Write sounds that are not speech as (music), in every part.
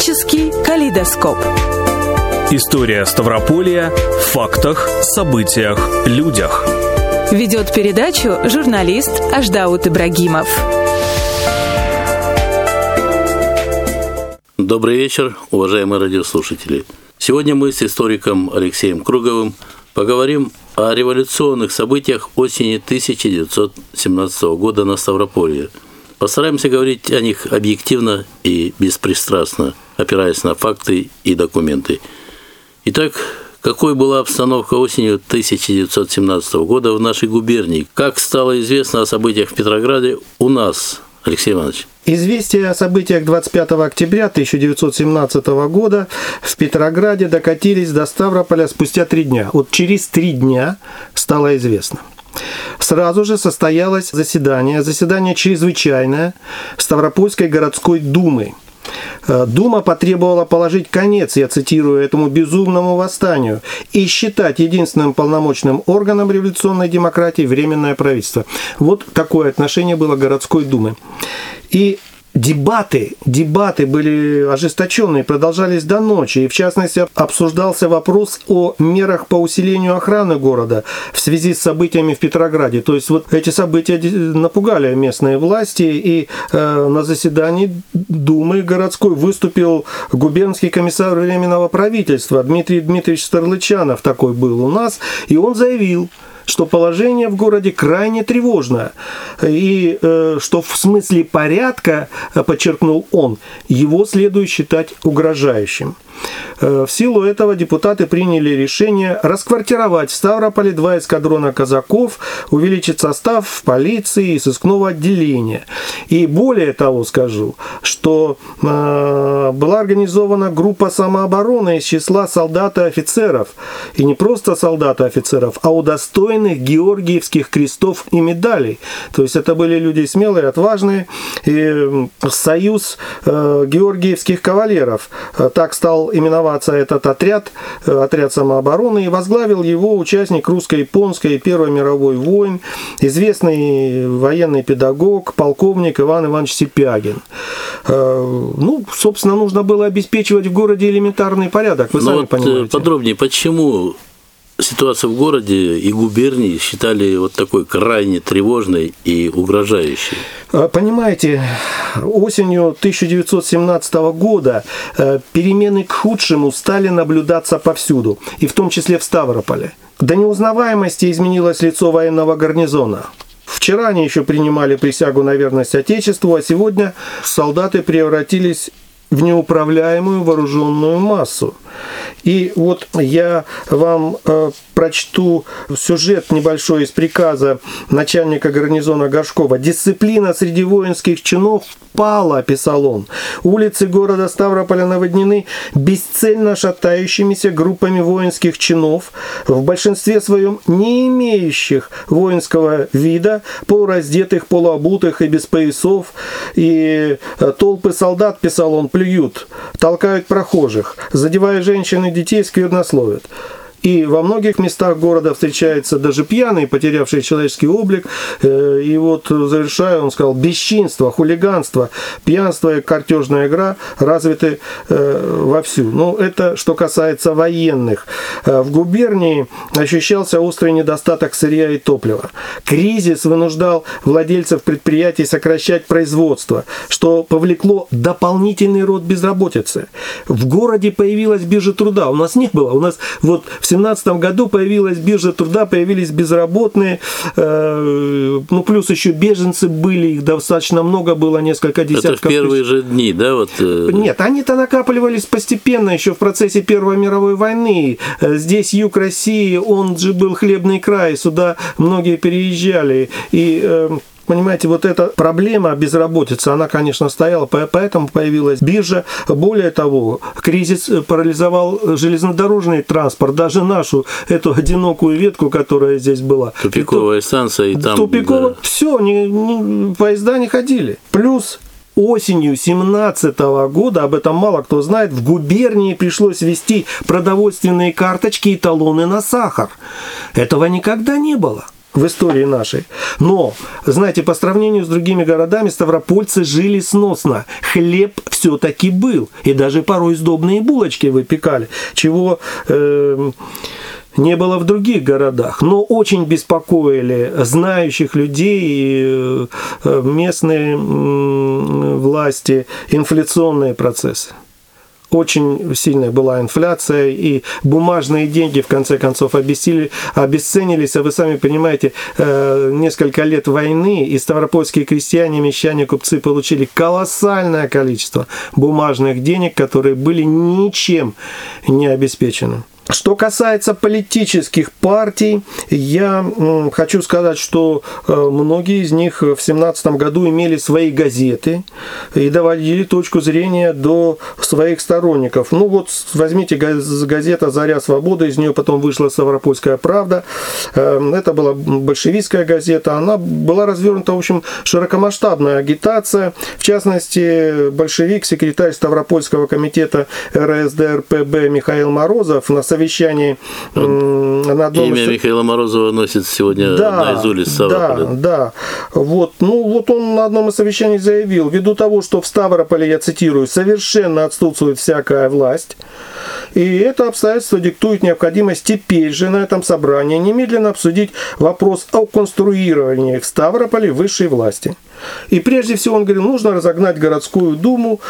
Творческий калейдоскоп. История Ставрополья в фактах, событиях, людях. Ведет передачу журналист Аждаут Ибрагимов. Добрый вечер, уважаемые радиослушатели. Сегодня мы с историком Алексеем Круговым поговорим о революционных событиях осени 1917 года на Ставрополье. Постараемся говорить о них объективно и беспристрастно, опираясь на факты и документы. Итак, какой была обстановка осенью 1917 года в нашей губернии? Как стало известно о событиях в Петрограде у нас, Алексей Иванович? Известия о событиях 25 октября 1917 года в Петрограде докатились до Ставрополя спустя три дня. Вот через три дня стало известно. Сразу же состоялось заседание, заседание чрезвычайное Ставропольской городской думы – Э, Дума потребовала положить конец, я цитирую, этому безумному восстанию и считать единственным полномочным органом революционной демократии Временное правительство. Вот такое отношение было городской думы. И Дебаты, дебаты были ожесточенные, продолжались до ночи, и в частности обсуждался вопрос о мерах по усилению охраны города в связи с событиями в Петрограде. То есть вот эти события напугали местные власти, и э, на заседании Думы городской выступил губернский комиссар Временного правительства Дмитрий Дмитриевич Старлычанов, такой был у нас, и он заявил, что положение в городе крайне тревожное, и э, что в смысле порядка, э, подчеркнул он, его следует считать угрожающим. Э, в силу этого депутаты приняли решение расквартировать в Ставрополе два эскадрона казаков, увеличить состав полиции и сыскного отделения. И более того скажу, что э, была организована группа самообороны из числа солдат и офицеров. И не просто солдат и офицеров, а удостоенных георгиевских крестов и медалей. То есть это были люди смелые, отважные. И союз э, георгиевских кавалеров э, так стал именоваться этот отряд, э, отряд самообороны, и возглавил его участник русско-японской и Первой мировой войн, известный военный педагог, полковник Иван Иванович Сипягин. Э, ну, собственно, нужно было обеспечивать в городе элементарный порядок, вы Но ну сами вот э, понимаете. Подробнее, почему ситуацию в городе и губернии считали вот такой крайне тревожной и угрожающей? А, понимаете, осенью 1917 года э, перемены к худшему стали наблюдаться повсюду, и в том числе в Ставрополе. До неузнаваемости изменилось лицо военного гарнизона. Вчера они еще принимали присягу на верность Отечеству, а сегодня солдаты превратились в неуправляемую вооруженную массу. И вот я вам э, прочту сюжет небольшой из приказа начальника гарнизона Горшкова. «Дисциплина среди воинских чинов пала», – писал он. «Улицы города Ставрополя наводнены бесцельно шатающимися группами воинских чинов, в большинстве своем не имеющих воинского вида, полураздетых, полуобутых и без поясов. И э, толпы солдат, писал он, плюют, толкают прохожих, задевая женщин и детей, сквернословят. И во многих местах города встречается даже пьяный, потерявший человеческий облик. Э, и вот завершая, он сказал, бесчинство, хулиганство, пьянство и картежная игра развиты э, вовсю. Ну, это что касается военных. Э, в губернии ощущался острый недостаток сырья и топлива. Кризис вынуждал владельцев предприятий сокращать производство, что повлекло дополнительный род безработицы. В городе появилась биржа труда. У нас не было. У нас вот в 2017 году появилась биржа труда, появились безработные, э, ну плюс еще беженцы были, их достаточно много было, несколько десятков. Это в первые же дни, да? Вот... Э? Нет, они-то накапливались постепенно еще в процессе Первой мировой войны. Э, здесь юг России, он же был хлебный край, сюда многие переезжали. И понимаете, вот эта проблема безработицы, она, конечно, стояла, поэтому появилась биржа. Более того, кризис парализовал железнодорожный транспорт, даже нашу эту одинокую ветку, которая здесь была. Тупиковая и станция, и там... Тупиковая, да. все, не, не, поезда не ходили. Плюс осенью 17 года, об этом мало кто знает, в губернии пришлось ввести продовольственные карточки и талоны на сахар. Этого никогда не было. В истории нашей. Но, знаете, по сравнению с другими городами, ставропольцы жили сносно. Хлеб все-таки был. И даже порой сдобные булочки выпекали, чего э, не было в других городах. Но очень беспокоили знающих людей и э, местные власти инфляционные процессы очень сильная была инфляция, и бумажные деньги в конце концов обессили, обесценились, а вы сами понимаете, э, несколько лет войны, и ставропольские крестьяне, мещане, купцы получили колоссальное количество бумажных денег, которые были ничем не обеспечены. Что касается политических партий, я хочу сказать, что э, многие из них в 17 году имели свои газеты и доводили точку зрения до своих сторонников. Ну вот возьмите газета «Заря свободы», из нее потом вышла «Ставропольская правда». Э, это была большевистская газета. Она была развернута, в общем, широкомасштабная агитация. В частности, большевик, секретарь Ставропольского комитета РСДРПБ Михаил Морозов на совещании на одном Имя из... Михаила Морозова носит сегодня да, одна из улиц Ставрополя. Да, да. Вот. Ну, вот он на одном из совещаний заявил, ввиду того, что в Ставрополе, я цитирую, совершенно отсутствует всякая власть, и это обстоятельство диктует необходимость теперь же на этом собрании немедленно обсудить вопрос о конструировании в Ставрополе высшей власти. И прежде всего, он говорил, нужно разогнать городскую думу,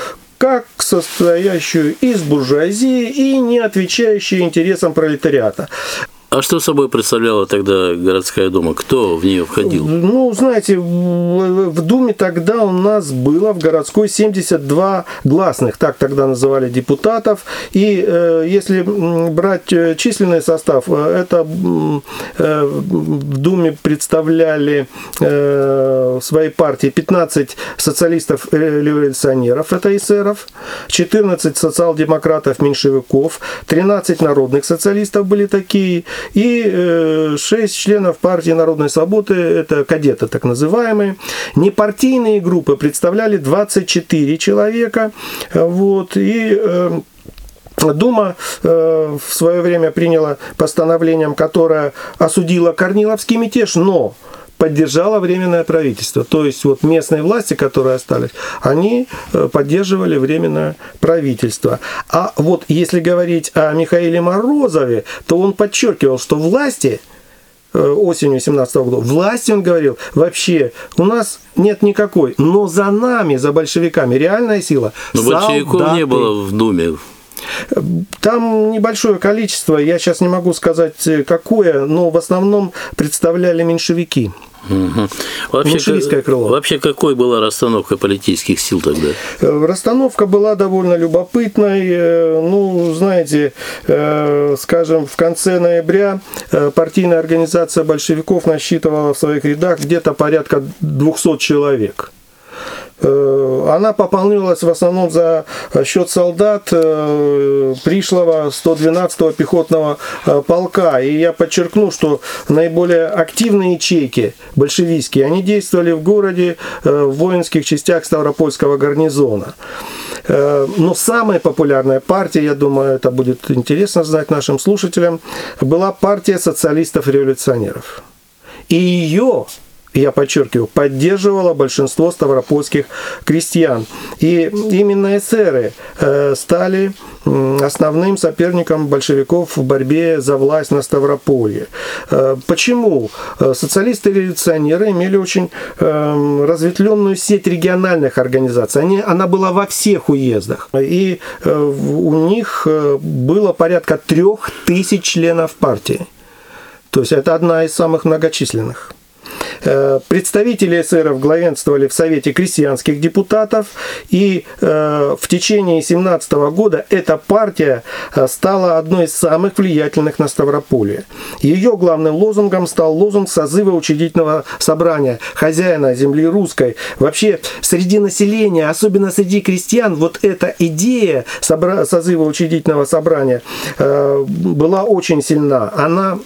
как состоящую из буржуазии и не отвечающую интересам пролетариата. А что собой представляла тогда городская дума? Кто в нее входил? Ну, знаете, в Думе тогда у нас было в городской 72 гласных, так тогда называли депутатов. И э, если брать э, численный состав, э, это э, в Думе представляли э, своей партии 15 социалистов-революционеров, это эсеров, 14 социал-демократов-меньшевиков, 13 народных социалистов были такие, и 6 э, членов партии Народной Свободы, это кадеты так называемые. Непартийные группы представляли 24 человека. Вот, и э, Дума э, в свое время приняла постановлением, которое осудило Корниловский мятеж, но поддержало временное правительство. То есть вот местные власти, которые остались, они э, поддерживали временное правительство. А вот если говорить о Михаиле Морозове, то он подчеркивал, что власти э, осенью 17 года, власти, он говорил, вообще у нас нет никакой, но за нами, за большевиками, реальная сила. Но большевиков не было в Думе. Там небольшое количество, я сейчас не могу сказать э, какое, но в основном представляли меньшевики. Угу. Вообще, крыло. Вообще, какой была расстановка политических сил тогда? Э, расстановка была довольно любопытной. Э, ну, знаете, э, скажем, в конце ноября партийная организация большевиков насчитывала в своих рядах где-то порядка 200 человек. Э, она пополнилась в основном за счет солдат э, пришлого 112-го пехотного э, полка. И я подчеркну, что наиболее активные ячейки большевистские, они действовали в городе в воинских частях Ставропольского гарнизона. Но самая популярная партия, я думаю, это будет интересно знать нашим слушателям, была партия социалистов-революционеров. И ее я подчеркиваю, поддерживало большинство ставропольских крестьян. И именно эсеры э, стали основным соперником большевиков в борьбе за власть на Ставрополье. Э, почему? Э, Социалисты-революционеры имели очень разветвленную сеть региональных организаций. Они, она была во всех уездах. И у них было порядка трех тысяч членов партии. То есть это одна из самых многочисленных. Э, представители эсеров главенствовали в Совете крестьянских депутатов, и э, в течение 17 года эта партия э, стала одной из самых влиятельных на Ставрополье. Ее главным лозунгом стал лозунг созыва учредительного собрания хозяина земли русской. Вообще, среди населения, особенно среди крестьян, вот эта идея созыва учредительного собрания была очень сильна. Она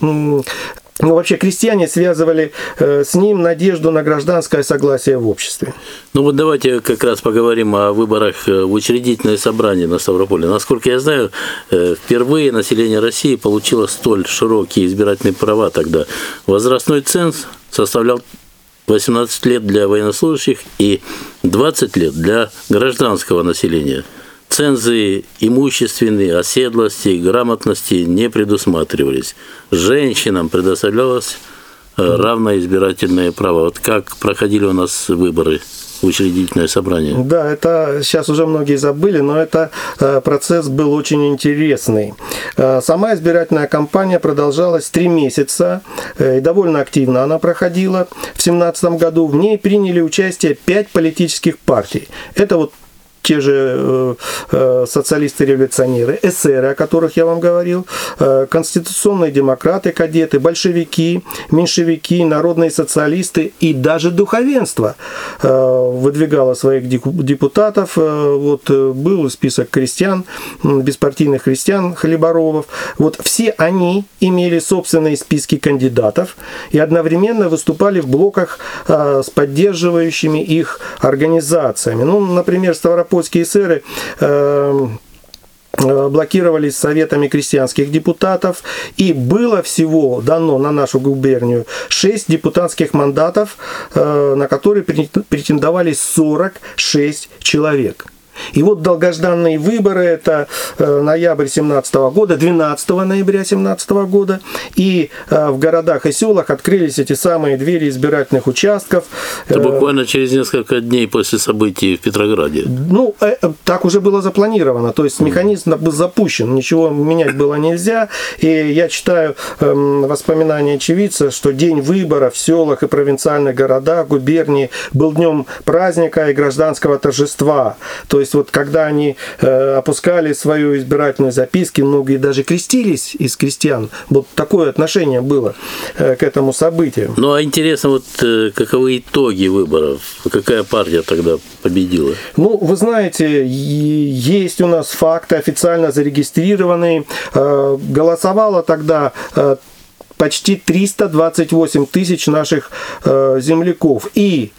ну, вообще крестьяне связывали э, с ним надежду на гражданское согласие в обществе. Ну вот давайте как раз поговорим о выборах э, в учредительное собрание на Ставрополе. Насколько я знаю, э, впервые население России получило столь широкие избирательные права тогда. Возрастной ценз составлял 18 лет для военнослужащих и 20 лет для гражданского населения – Цензы имущественные, оседлости, грамотности не предусматривались. Женщинам предоставлялось э, равное избирательное право. Вот как проходили у нас выборы учредительное собрание. Да, это сейчас уже многие забыли, но это э, процесс был очень интересный. Э, сама избирательная кампания продолжалась три месяца, и довольно активно она проходила. В 2017 году в ней приняли участие пять политических партий. Это вот те же э, э, социалисты-революционеры, эсеры, о которых я вам говорил, э, конституционные демократы, кадеты, большевики, меньшевики, народные социалисты и даже духовенство выдвигало своих депутатов. Вот был список крестьян, беспартийных крестьян, хлеборовов. Вот все они имели собственные списки кандидатов и одновременно выступали в блоках с поддерживающими их организациями. Ну, например, Ставрополь польские эсеры эм, э, блокировались советами крестьянских депутатов, и было всего дано на нашу губернию 6 депутатских мандатов, э, на которые претендовали 46 человек. И вот долгожданные выборы, это э, ноябрь 17 года, 12 ноября 17 года, и э, в городах и селах открылись эти самые двери избирательных участков. Это буквально через несколько дней после событий в Петрограде. Ну, э, так уже было запланировано, то есть механизм был запущен, ничего менять было нельзя, и я читаю эм, воспоминания очевидца, что день выборов в селах и провинциальных городах, губернии был днем праздника и гражданского торжества, то есть вот когда они э, опускали свою избирательную записки, многие даже крестились из крестьян. Вот такое отношение было э, к этому событию. Ну а интересно, вот э, каковы итоги выборов? Какая партия тогда победила? Ну, вы знаете, есть у нас факты официально зарегистрированные. Э, голосовало тогда э, почти 328 тысяч наших э, земляков. И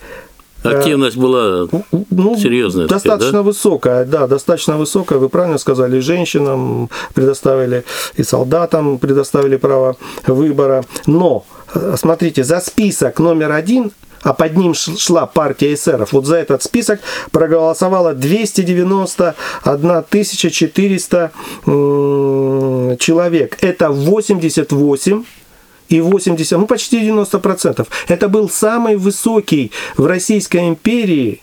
Активность была ну, серьезная. Достаточно да? высокая, да, достаточно высокая. Вы правильно сказали, женщинам предоставили и солдатам предоставили право выбора. Но, э, смотрите, за список номер один а под ним шла партия эсеров. Вот за этот список проголосовало 291 400 человек. Это 88 и 80, ну почти 90%. Это был самый высокий в Российской империи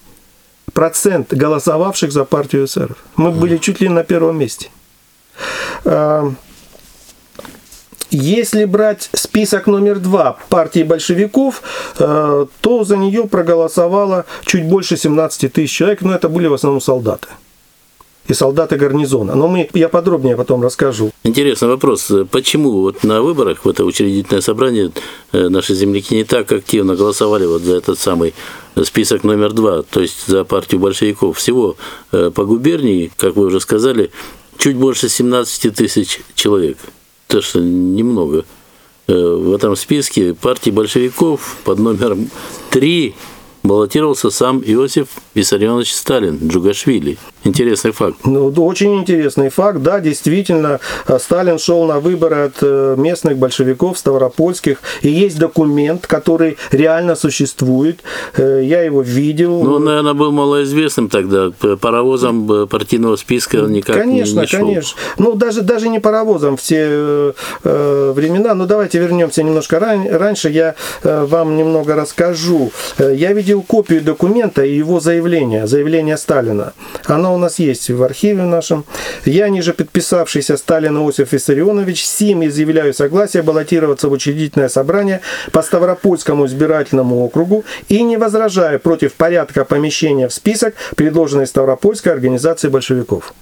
процент голосовавших за партию эсеров. Мы были чуть ли на первом месте. А, если брать список номер два партии большевиков, а, то за нее проголосовало чуть больше 17 тысяч человек, но это были в основном солдаты и солдаты гарнизона. Но мы, я подробнее потом расскажу. Интересный вопрос. Почему вот на выборах в это учредительное собрание э, наши земляки не так активно голосовали вот за этот самый список номер два, то есть за партию большевиков? Всего э, по губернии, как вы уже сказали, чуть больше 17 тысяч человек. Это что немного. Э, в этом списке партии большевиков под номером 3 баллотировался сам Иосиф Виссарионович Сталин, Джугашвили. Интересный факт. Ну, очень интересный факт. Да, действительно, э, Сталин шел на выборы от э, местных большевиков, ставропольских. И есть документ, который реально существует. Э, я его видел. Ну, он, наверное, был малоизвестным тогда. Паровозом партийного списка он никак конечно, не, не шел. Конечно, Ну, даже, даже не паровозом в те э, времена. Ну, давайте вернемся немножко ран, раньше. Я э, вам немного расскажу. Я видел копию документа и его заявления, заявление Сталина. Оно у нас есть в архиве нашем. Я, ниже подписавшийся Сталин Иосиф Виссарионович, сим изъявляю согласие баллотироваться в учредительное собрание по Ставропольскому избирательному округу и не возражаю против порядка помещения в список, предложенной Ставропольской организацией большевиков.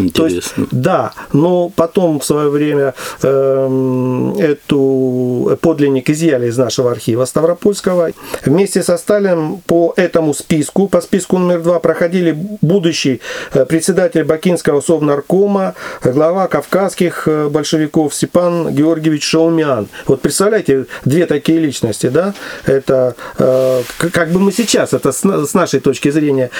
Интересно. То есть, да, но потом в свое время э, эту подлинник изъяли из нашего архива Ставропольского. Вместе со Сталином по этому списку, по списку номер два, проходили будущий э, председатель Бакинского совнаркома, глава кавказских э, большевиков Степан Георгиевич Шаумян. Вот представляете, две такие личности, да? Это э, как бы мы сейчас, это с нашей точки зрения,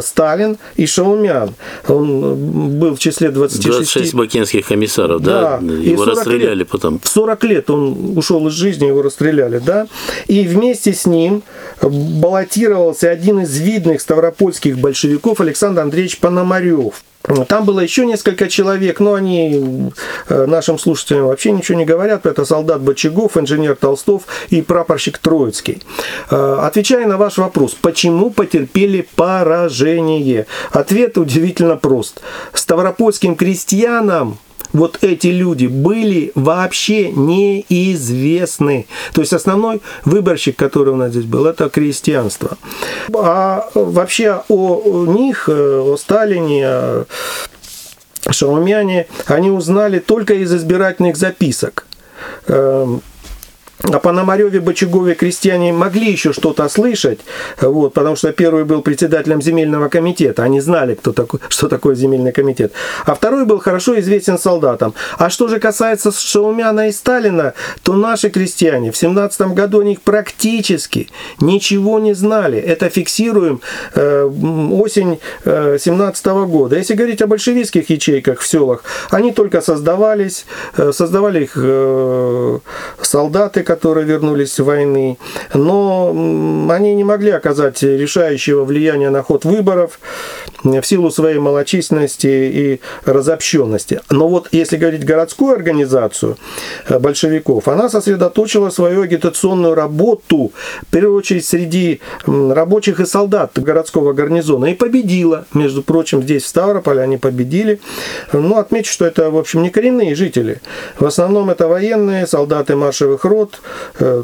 Сталин и Шаумян. Он был в числе 26... 26 бакинских комиссаров, да? да. Его расстреляли лет, потом. В 40 лет он ушел из жизни, его расстреляли, да? И вместе с ним баллотировался один из видных ставропольских большевиков Александр Андреевич Пономарев. Там было еще несколько человек, но они э, нашим слушателям вообще ничего не говорят. Это солдат Бочагов, инженер Толстов и прапорщик Троицкий. Э, отвечая на ваш вопрос, почему потерпели поражение? Ответ удивительно прост. Ставропольским крестьянам вот эти люди были вообще неизвестны. То есть основной выборщик, который у нас здесь был, это крестьянство. А вообще о них, о Сталине, о Шаумяне, они узнали только из избирательных записок. Эм, о Пономареве, Бочагове крестьяне могли еще что-то слышать, вот, потому что первый был председателем земельного комитета, они знали, кто такой, (laughs) что такое земельный комитет. А второй был хорошо известен солдатам. А что же касается Шаумяна и Сталина, то наши крестьяне в 17 году о них практически ничего не знали. Это фиксируем э, осень э, 17 года. Если говорить о большевистских ячейках в селах, они только создавались, э, создавали их э, солдаты, которые вернулись с войны, но они не могли оказать решающего влияния на ход выборов в силу своей малочисленности и разобщенности. Но вот если говорить городскую организацию э, большевиков, она сосредоточила свою агитационную работу, в первую очередь, среди рабочих и солдат городского гарнизона и победила. Между прочим, здесь в Ставрополе они победили. Ну, отмечу, что это, в общем, не коренные жители. В основном это военные, солдаты маршевых рот, Э,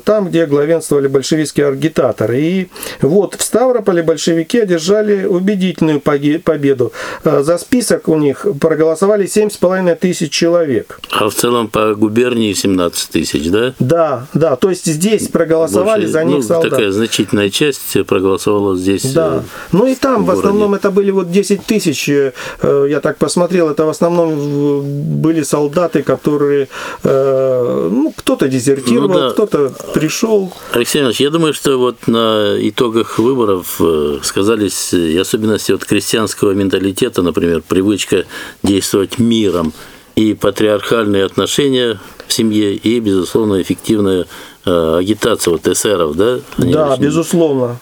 там, где главенствовали большевистские агитаторы. И вот в Ставрополе большевики одержали убедительную победу. Э, за список у них проголосовали 7,5 тысяч человек. А в целом по губернии 17 тысяч, да? Да, да. То есть здесь проголосовали Больше, за них ну, солдат. Такая значительная часть проголосовала здесь. Да. Э, ну и там в, в основном это были вот 10 тысяч. Я так посмотрел, это в основном были солдаты, которые, ну, кто-то дезертировал, ну, да кто-то пришел. Алексей Иванович, я думаю, что вот на итогах выборов э, сказались и особенности вот крестьянского менталитета, например, привычка действовать миром и патриархальные отношения в семье, и, безусловно, эффективная э, агитация вот эсеров, да? Они да, очень... безусловно.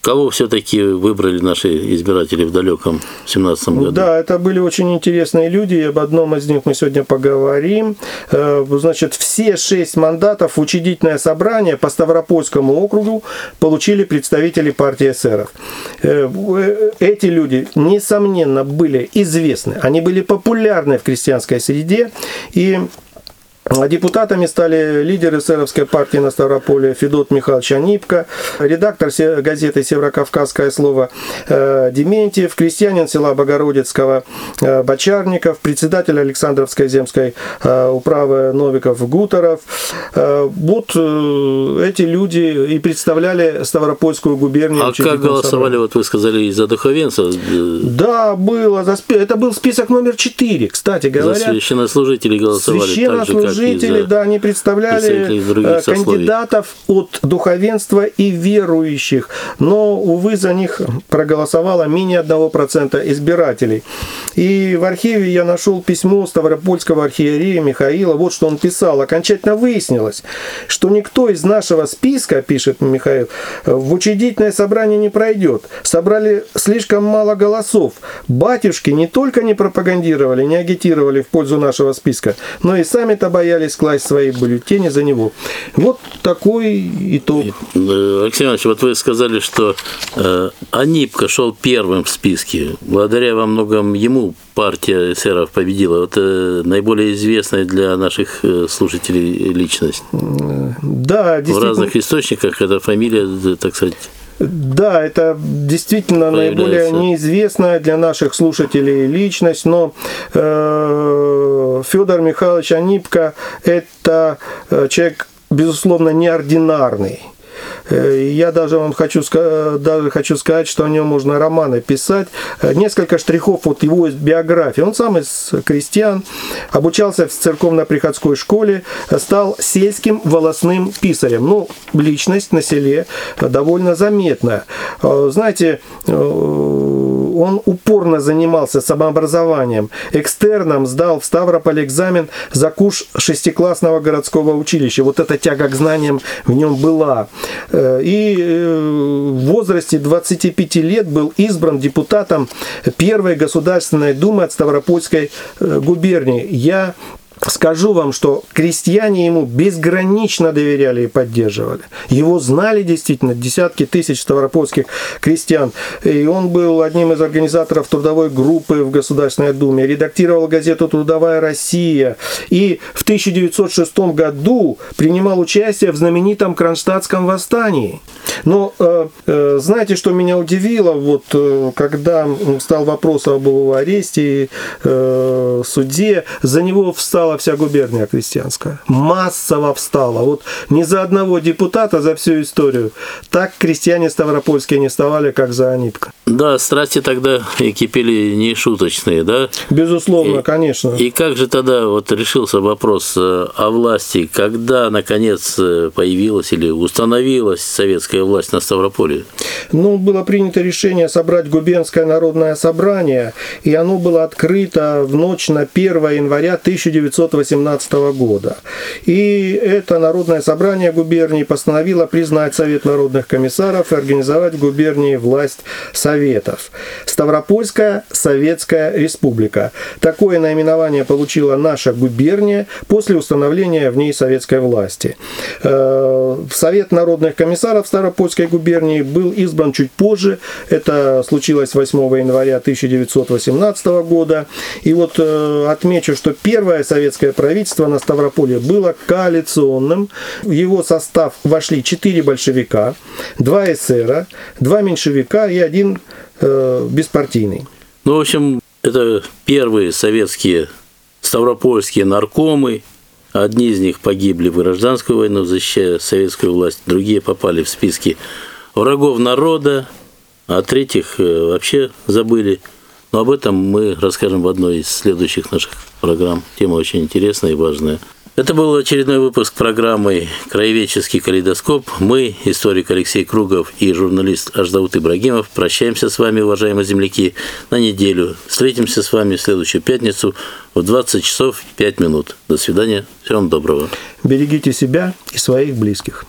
Кого все-таки выбрали наши избиратели в далеком 17 году? Да, это были очень интересные люди, и об одном из них мы сегодня поговорим. Э, значит, все шесть мандатов в учредительное собрание по Ставропольскому округу получили представители партии эсеров. Э, э, эти люди, несомненно, были известны, они были популярны в крестьянской среде, и Депутатами стали лидеры эсеровской партии на Ставрополе Федот Михайлович Анипко, редактор газеты «Северокавказское слово» э, Дементьев, крестьянин села Богородицкого э, Бочарников, председатель Александровской земской э, управы Новиков Гуторов. Вот эти люди и представляли Ставропольскую губернию. А как голосовали, вот вы сказали, за духовенцев? Да, было. Это был список номер 4, кстати говоря. За священнослужителей голосовали. Священнослужители жители, да, они представляли э, кандидатов от духовенства и верующих, но, увы, за них проголосовало менее 1% избирателей. И в архиве я нашел письмо Ставропольского архиерея Михаила, вот что он писал. Окончательно выяснилось, что никто из нашего списка, пишет Михаил, в учредительное собрание не пройдет. Собрали слишком мало голосов. Батюшки не только не пропагандировали, не агитировали в пользу нашего списка, но и сами-то боялись боялись класть свои бюллетени за него. Вот такой итог. Э, Алексей Иванович, вот вы сказали, что э, Анипка шел первым в списке. Благодаря во многом ему партия эсеров победила. Это наиболее известная для наших э, слушателей личность. Да, В разных источниках эта фамилия, так сказать, Да, это действительно наиболее неизвестная для наших слушателей личность, но э, Федор Михайлович Анипко – это э, человек, безусловно, неординарный. Э, я даже вам хочу, даже хочу сказать, что о нем можно романы писать. Э, несколько штрихов от его биографии. Он сам из крестьян, обучался в церковно-приходской школе, стал сельским волосным писарем. Ну, личность на селе довольно заметная. Э, знаете, он упорно занимался самообразованием. Экстерном сдал в Ставрополь экзамен за курс шестиклассного городского училища. Вот эта тяга к знаниям в нем была. Э, и э, в возрасте 25 лет был избран депутатом Первой Государственной Думы от Ставропольской э, губернии. Я Скажу вам, что крестьяне ему безгранично доверяли и поддерживали. Его знали действительно десятки тысяч ставропольских крестьян. И он был одним из организаторов трудовой группы в Государственной Думе, редактировал газету «Трудовая Россия». И в 1906 году принимал участие в знаменитом Кронштадтском восстании. Но э, э, знаете, что меня удивило, вот э, когда стал вопрос об его аресте и э, суде, за него встал встала вся губерния крестьянская. Массово встала. Вот ни за одного депутата за всю историю так крестьяне ставропольские не вставали, как за Анипка. Да, страсти тогда и кипели не шуточные, да? Безусловно, и, конечно. И как же тогда вот решился вопрос э, о власти, когда, наконец, э, появилась или установилась советская власть на Ставрополе? Ну, было принято решение собрать губернское народное собрание, и оно было открыто в ночь на 1 января 1900 1918 года. И это Народное собрание губернии постановило признать Совет народных комиссаров и организовать в губернии власть Советов. Ставропольская Советская Республика. Такое наименование получила наша губерния после установления в ней советской власти. Э, Совет народных комиссаров Ставропольской губернии был избран чуть позже. Это случилось 8 января 1918 года. И вот э, отмечу, что первая Совет советское правительство на Ставрополе было коалиционным. В его состав вошли четыре большевика, два эсера, два меньшевика и один э, беспартийный. Ну, в общем, это первые советские ставропольские наркомы. Одни из них погибли в гражданскую войну, защищая советскую власть, другие попали в списки врагов народа, а третьих э, вообще забыли – но об этом мы расскажем в одной из следующих наших программ. Тема очень интересная и важная. Это был очередной выпуск программы «Краеведческий калейдоскоп». Мы, историк Алексей Кругов и журналист Аждаут Ибрагимов, прощаемся с вами, уважаемые земляки, на неделю. Встретимся с вами в следующую пятницу в 20 часов 5 минут. До свидания. Всего вам доброго. Берегите себя и своих близких.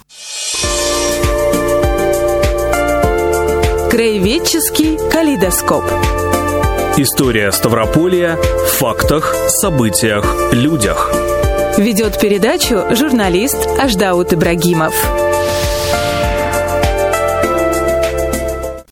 Краеведческий калейдоскоп. История Ставрополья в фактах, событиях, людях. Ведет передачу журналист Аждаут Ибрагимов.